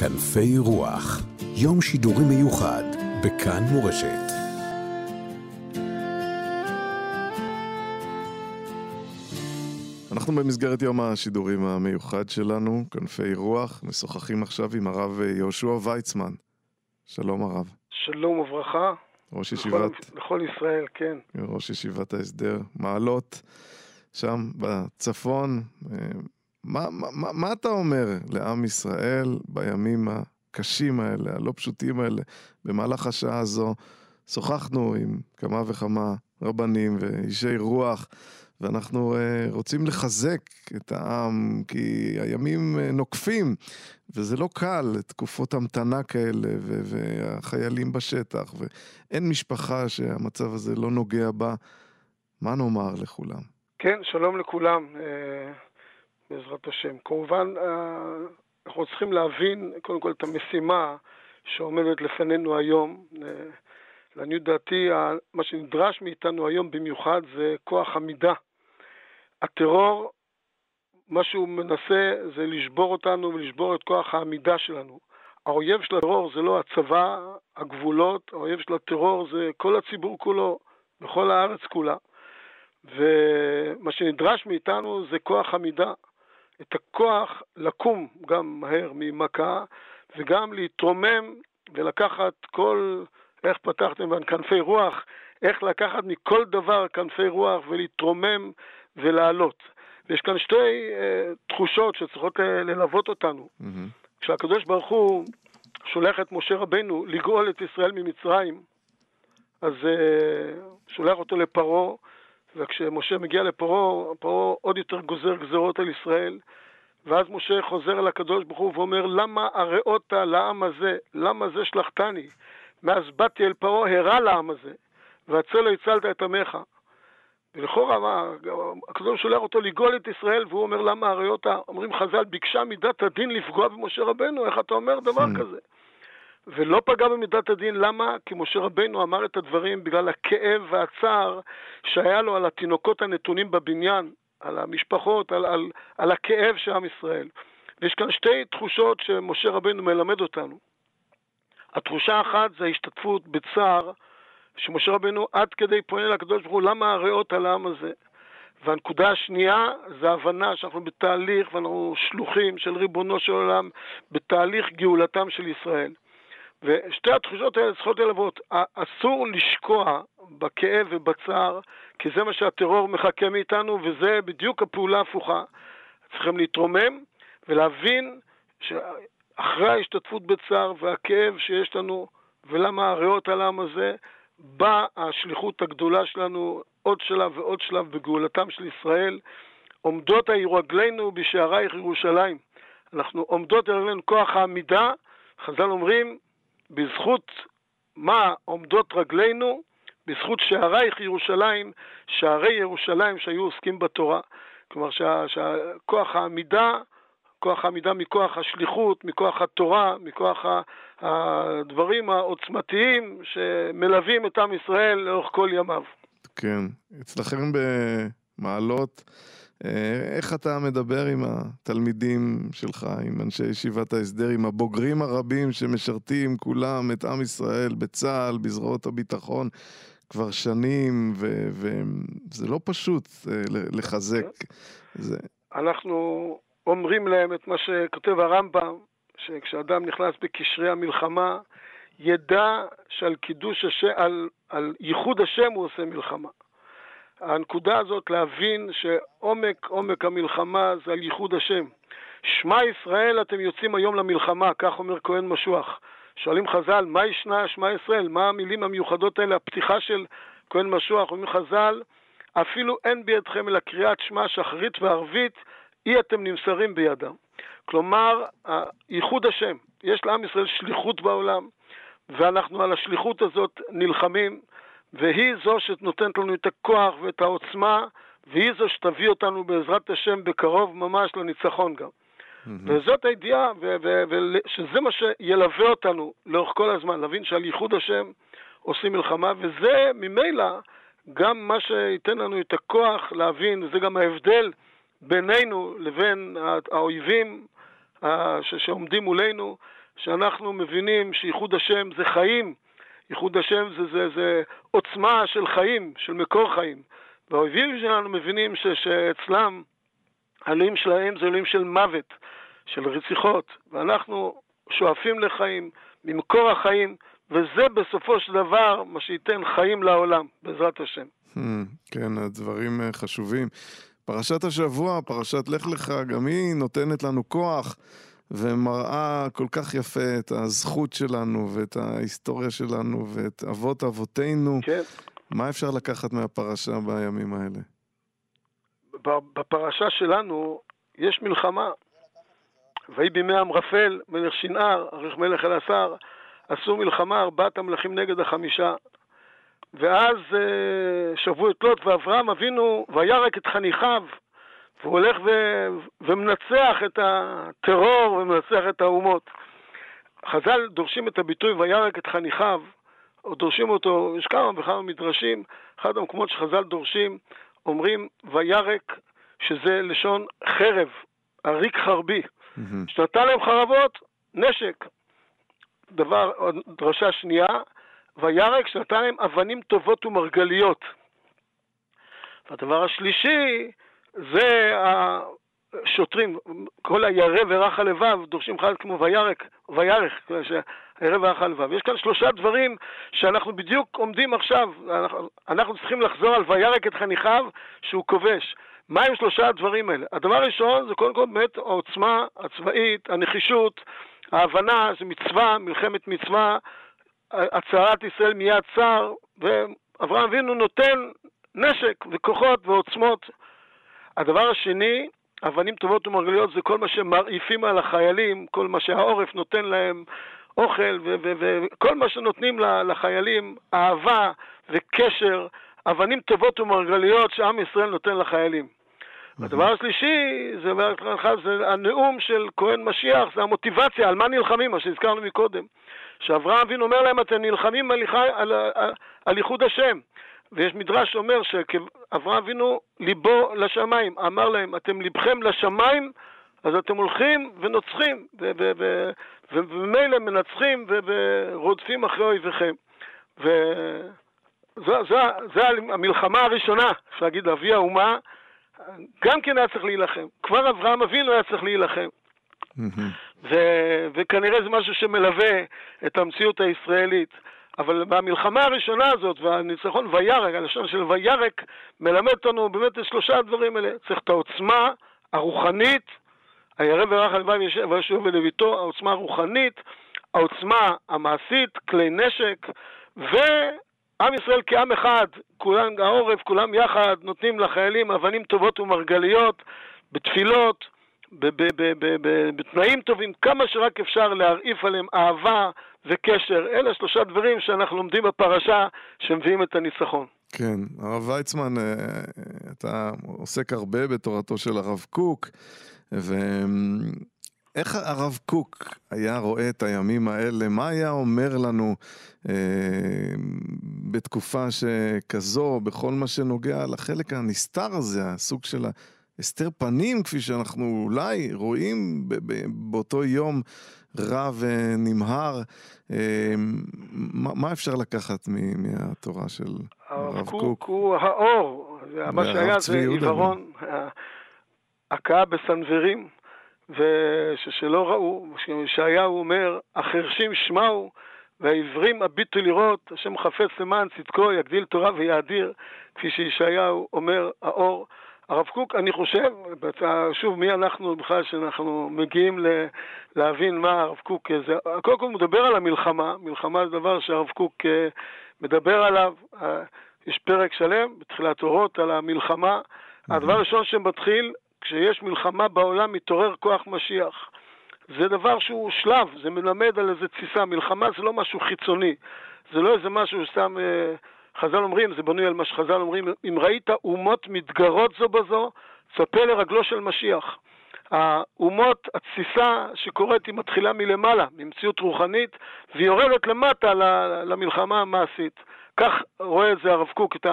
כנפי רוח, יום שידורי מיוחד בכאן מורשת. אנחנו במסגרת יום השידורים המיוחד שלנו, כנפי רוח, משוחחים עכשיו עם הרב יהושע ויצמן. שלום הרב. שלום וברכה. ראש ישיבת... לכל ישראל, כן. ראש ישיבת ההסדר, מעלות, שם בצפון. מה, מה, מה אתה אומר לעם ישראל בימים הקשים האלה, הלא פשוטים האלה? במהלך השעה הזו שוחחנו עם כמה וכמה רבנים ואישי רוח, ואנחנו uh, רוצים לחזק את העם, כי הימים uh, נוקפים, וזה לא קל, תקופות המתנה כאלה, ו- והחיילים בשטח, ואין משפחה שהמצב הזה לא נוגע בה. מה נאמר לכולם? כן, שלום לכולם. Uh... בעזרת השם. כמובן, אה, אנחנו צריכים להבין קודם כל את המשימה שעומדת לפנינו היום. אה, לעניות דעתי, מה שנדרש מאיתנו היום במיוחד זה כוח עמידה. הטרור, מה שהוא מנסה זה לשבור אותנו ולשבור את כוח העמידה שלנו. האויב של הטרור זה לא הצבא, הגבולות, האויב של הטרור זה כל הציבור כולו, בכל הארץ כולה. ומה שנדרש מאיתנו זה כוח עמידה. את הכוח לקום גם מהר ממכה וגם להתרומם ולקחת כל, איך פתחתם כאן, כנפי רוח, איך לקחת מכל דבר כנפי רוח ולהתרומם ולעלות. ויש כאן שתי uh, תחושות שצריכות uh, ללוות אותנו. Mm-hmm. כשהקדוש ברוך הוא שולח את משה רבנו לגאול את ישראל ממצרים, אז uh, שולח אותו לפרעה, וכשמשה מגיע לפרעה, פרעה עוד יותר גוזר גזרות על ישראל, ואז משה חוזר אל הקדוש ברוך הוא ואומר, למה הראות לעם הזה? למה זה שלחתני? מאז באתי אל פרעה, הרע לעם הזה, והצלע הצלת את עמך. ולכאורה, מה, הקדוש שולח אותו לגאול את ישראל, והוא אומר, למה הראיות, אומרים חז"ל, ביקשה מידת הדין לפגוע במשה רבנו, איך אתה אומר דבר hmm. כזה? ולא פגע במידת הדין, למה? כי משה רבנו אמר את הדברים בגלל הכאב והצער שהיה לו על התינוקות הנתונים בבניין, על המשפחות, על, על, על הכאב של עם ישראל. ויש כאן שתי תחושות שמשה רבנו מלמד אותנו. התחושה האחת זה ההשתתפות בצער, שמשה רבנו עד כדי פונה לקדוש ברוך הוא, למה הריאות על העם הזה? והנקודה השנייה זה ההבנה שאנחנו בתהליך ואנחנו שלוחים של ריבונו של עולם בתהליך גאולתם של ישראל. ושתי התחושות האלה צריכות ללוות. אסור לשקוע בכאב ובצער, כי זה מה שהטרור מחכה מאיתנו, וזה בדיוק הפעולה ההפוכה. צריכים להתרומם ולהבין שאחרי ההשתתפות בצער והכאב שיש לנו, ולמה הריאות על העם הזה, באה השליחות הגדולה שלנו, עוד שלב ועוד שלב בגאולתם של ישראל. עומדות רגלינו בשערייך ירושלים. אנחנו עומדות על רגלינו כוח העמידה, חז"ל אומרים, בזכות מה עומדות רגלינו? בזכות שערייך ירושלים, שערי ירושלים שהיו עוסקים בתורה. כלומר שכוח העמידה, כוח העמידה מכוח השליחות, מכוח התורה, מכוח הדברים העוצמתיים שמלווים את עם ישראל לאורך כל ימיו. כן, אצלכם במעלות איך אתה מדבר עם התלמידים שלך, עם אנשי ישיבת ההסדר, עם הבוגרים הרבים שמשרתים כולם את עם ישראל בצה"ל, בזרועות הביטחון, כבר שנים, וזה לא פשוט אה, לחזק. זה... אנחנו אומרים להם את מה שכותב הרמב"ם, שכשאדם נכנס בקשרי המלחמה, ידע שעל קידוש השם, על, על ייחוד השם הוא עושה מלחמה. הנקודה הזאת להבין שעומק עומק המלחמה זה על ייחוד השם. שמע ישראל אתם יוצאים היום למלחמה, כך אומר כהן משוח. שואלים חז"ל, מה ישנה שמע ישראל? מה המילים המיוחדות האלה, הפתיחה של כהן משוח? אומרים חז"ל, אפילו אין בידכם אלא קריאת שמע שחרית וערבית, אי אתם נמסרים בידם. כלומר, ייחוד השם, יש לעם ישראל שליחות בעולם, ואנחנו על השליחות הזאת נלחמים. והיא זו שנותנת לנו את הכוח ואת העוצמה, והיא זו שתביא אותנו בעזרת השם בקרוב ממש לניצחון גם. Mm-hmm. וזאת הידיעה, שזה מה שילווה אותנו לאורך כל הזמן, להבין שעל ייחוד השם עושים מלחמה, וזה ממילא גם מה שייתן לנו את הכוח להבין, זה גם ההבדל בינינו לבין האויבים שעומדים מולנו, שאנחנו מבינים שייחוד השם זה חיים, ייחוד השם זה, זה, זה עוצמה של חיים, של מקור חיים. והאויבים שלנו מבינים ש, שאצלם, האלוהים שלהם זה אלוהים של מוות, של רציחות, ואנחנו שואפים לחיים, ממקור החיים, וזה בסופו של דבר מה שייתן חיים לעולם, בעזרת השם. Hmm, כן, הדברים אה, חשובים. פרשת השבוע, פרשת לך לך, גם היא נותנת לנו כוח ומראה כל כך יפה את הזכות שלנו ואת ההיסטוריה שלנו ואת אבות אבותינו. כן. מה אפשר לקחת מהפרשה בימים האלה? בפרשה שלנו יש מלחמה. ויהי בימי אמרפל, מלך שנער, אריך מלך אלעשר, עשו מלחמה ארבעת המלכים נגד החמישה. ואז אה, שבו את לוט ואברהם אבינו, וירק את חניכיו, והוא הולך ו... ומנצח את הטרור ומנצח את האומות. חז"ל דורשים את הביטוי וירק את חניכיו, או דורשים אותו, יש כמה וכמה מדרשים, אחד המקומות שחז"ל דורשים, אומרים וירק, שזה לשון חרב, אריק חרבי. Mm-hmm. שנתן להם חרבות, נשק. דבר, דרשה שנייה, וירק שנתן להם אבנים טובות ומרגליות. והדבר השלישי זה השוטרים, כל הירא ורך הלבב דורשים חד כמו וירק, וירך, הירא ורך הלבב. יש כאן שלושה דברים שאנחנו בדיוק עומדים עכשיו, אנחנו, אנחנו צריכים לחזור על וירק את חניכיו שהוא כובש. מה הם שלושה הדברים האלה? הדבר הראשון זה קודם כל באמת העוצמה הצבאית, הנחישות, ההבנה, זה מצווה, מלחמת מצווה, הצהרת ישראל מיד צר, ואברהם אבינו נותן נשק וכוחות ועוצמות. הדבר השני, אבנים טובות ומרגליות זה כל מה שמרעיפים על החיילים, כל מה שהעורף נותן להם, אוכל וכל מה שנותנים לחיילים, אהבה וקשר, אבנים טובות ומרגליות שעם ישראל נותן לחיילים. הדבר השלישי, זה, זה הנאום של כהן משיח, זה המוטיבציה, על מה נלחמים, מה שהזכרנו מקודם. שאברהם אבינו אומר להם, אתם נלחמים על, על, על, על איחוד השם. ויש מדרש שאומר שאברהם אבינו ליבו לשמיים, אמר להם, אתם ליבכם לשמיים, אז אתם הולכים ונוצחים, וממילא מנצחים ורודפים אחרי אויביכם. וזו המלחמה הראשונה, אפשר להגיד, אבי האומה, גם כן היה צריך להילחם. כבר אברהם אבינו היה צריך להילחם. ו- וכנראה זה משהו שמלווה את המציאות הישראלית. אבל במלחמה הראשונה הזאת, והניצחון וירק, הלשון של וירק, מלמד אותנו באמת את שלושה הדברים האלה. צריך את העוצמה הרוחנית, הירא ורך הלוואי וישוב ולביתו, העוצמה הרוחנית, העוצמה המעשית, כלי נשק, ועם ישראל כעם אחד, כולם העורף, כולם יחד, נותנים לחיילים אבנים טובות ומרגליות, בתפילות, בתנאים טובים, כמה שרק אפשר להרעיף עליהם אהבה וקשר. אלה שלושה דברים שאנחנו לומדים בפרשה שמביאים את הניצחון. כן, הרב ויצמן, אה, אתה עוסק הרבה בתורתו של הרב קוק, ואיך הרב קוק היה רואה את הימים האלה? מה היה אומר לנו אה, בתקופה שכזו, בכל מה שנוגע לחלק הנסתר הזה, הסוג של הסתר פנים, כפי שאנחנו אולי רואים באותו יום רע ונמהר. אמ, מה אפשר לקחת מהתורה של הרב קוק? הוא האור, מה שהיה זה עיוורון, הכאה בסנוורים, ושלא ראו, שישעיהו אומר, החרשים שמעו והעברים הביטו לראות, השם חפץ למען צדקו, יגדיל תורה ויאדיר, כפי שישעיהו אומר, האור. הרב קוק, אני חושב, שוב, מי אנחנו בכלל שאנחנו מגיעים ל, להבין מה הרב קוק זה, קודם כל הוא מדבר על המלחמה, מלחמה זה דבר שהרב קוק אה, מדבר עליו, אה, יש פרק שלם בתחילת אורות על המלחמה. הדבר הראשון שמתחיל, כשיש מלחמה בעולם מתעורר כוח משיח. זה דבר שהוא שלב, זה מלמד על איזה תסיסה. מלחמה זה לא משהו חיצוני, זה לא איזה משהו סתם... אה, חז"ל אומרים, זה בנוי על מה שחז"ל אומרים, אם ראית אומות מתגרות זו בזו, צפה לרגלו של משיח. האומות, התסיסה שקורית היא מתחילה מלמעלה, ממציאות רוחנית, והיא יורדת למטה למלחמה המעשית. כך רואה את זה הרב קוק, את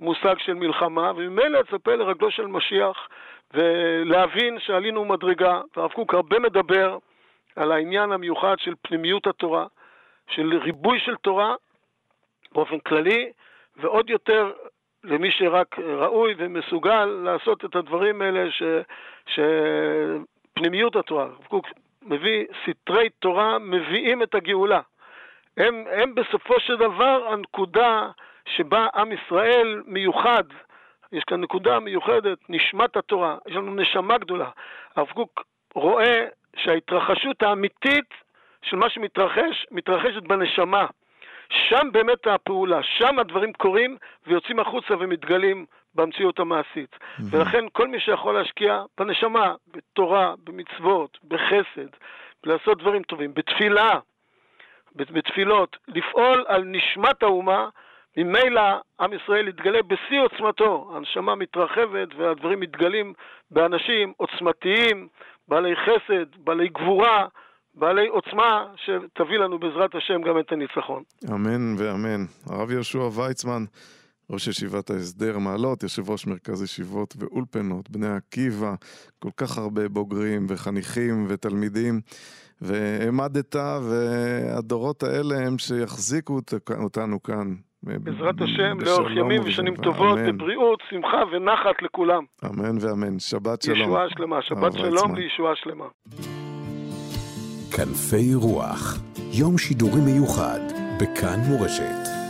המושג של מלחמה, וממילא צפה לרגלו של משיח, ולהבין שעלינו מדרגה, והרב קוק הרבה מדבר על העניין המיוחד של פנימיות התורה, של ריבוי של תורה באופן כללי, ועוד יותר למי שרק ראוי ומסוגל לעשות את הדברים האלה ש... שפנימיות התורה. קוק מביא סתרי תורה, מביאים את הגאולה. הם, הם בסופו של דבר הנקודה שבה עם ישראל מיוחד. יש כאן נקודה מיוחדת, נשמת התורה, יש לנו נשמה גדולה. הרב קוק רואה שההתרחשות האמיתית של מה שמתרחש, מתרחשת בנשמה. שם באמת הפעולה, שם הדברים קורים ויוצאים החוצה ומתגלים במציאות המעשית. Mm-hmm. ולכן כל מי שיכול להשקיע בנשמה, בתורה, במצוות, בחסד, לעשות דברים טובים, בתפילה, בתפילות, לפעול על נשמת האומה, ממילא עם ישראל יתגלה בשיא עוצמתו. הנשמה מתרחבת והדברים מתגלים באנשים עוצמתיים, בעלי חסד, בעלי גבורה, בעלי עוצמה, שתביא לנו בעזרת השם גם את הניצחון. אמן ואמן. הרב יהושע ויצמן, ראש ישיבת ההסדר מעלות, יושב ראש מרכז ישיבות ואולפנות, בני עקיבא, כל כך הרבה בוגרים וחניכים ותלמידים. והעמדת, והדורות האלה הם שיחזיקו אותנו כאן. בעזרת השם, לאורך ימים ושנים טובות, בבריאות, שמחה ונחת לכולם. אמן ואמן. שבת שלום. ישועה שלמה. שבת שלום לישועה שלמה. כנפי רוח, יום שידורי מיוחד, בכאן מורשת.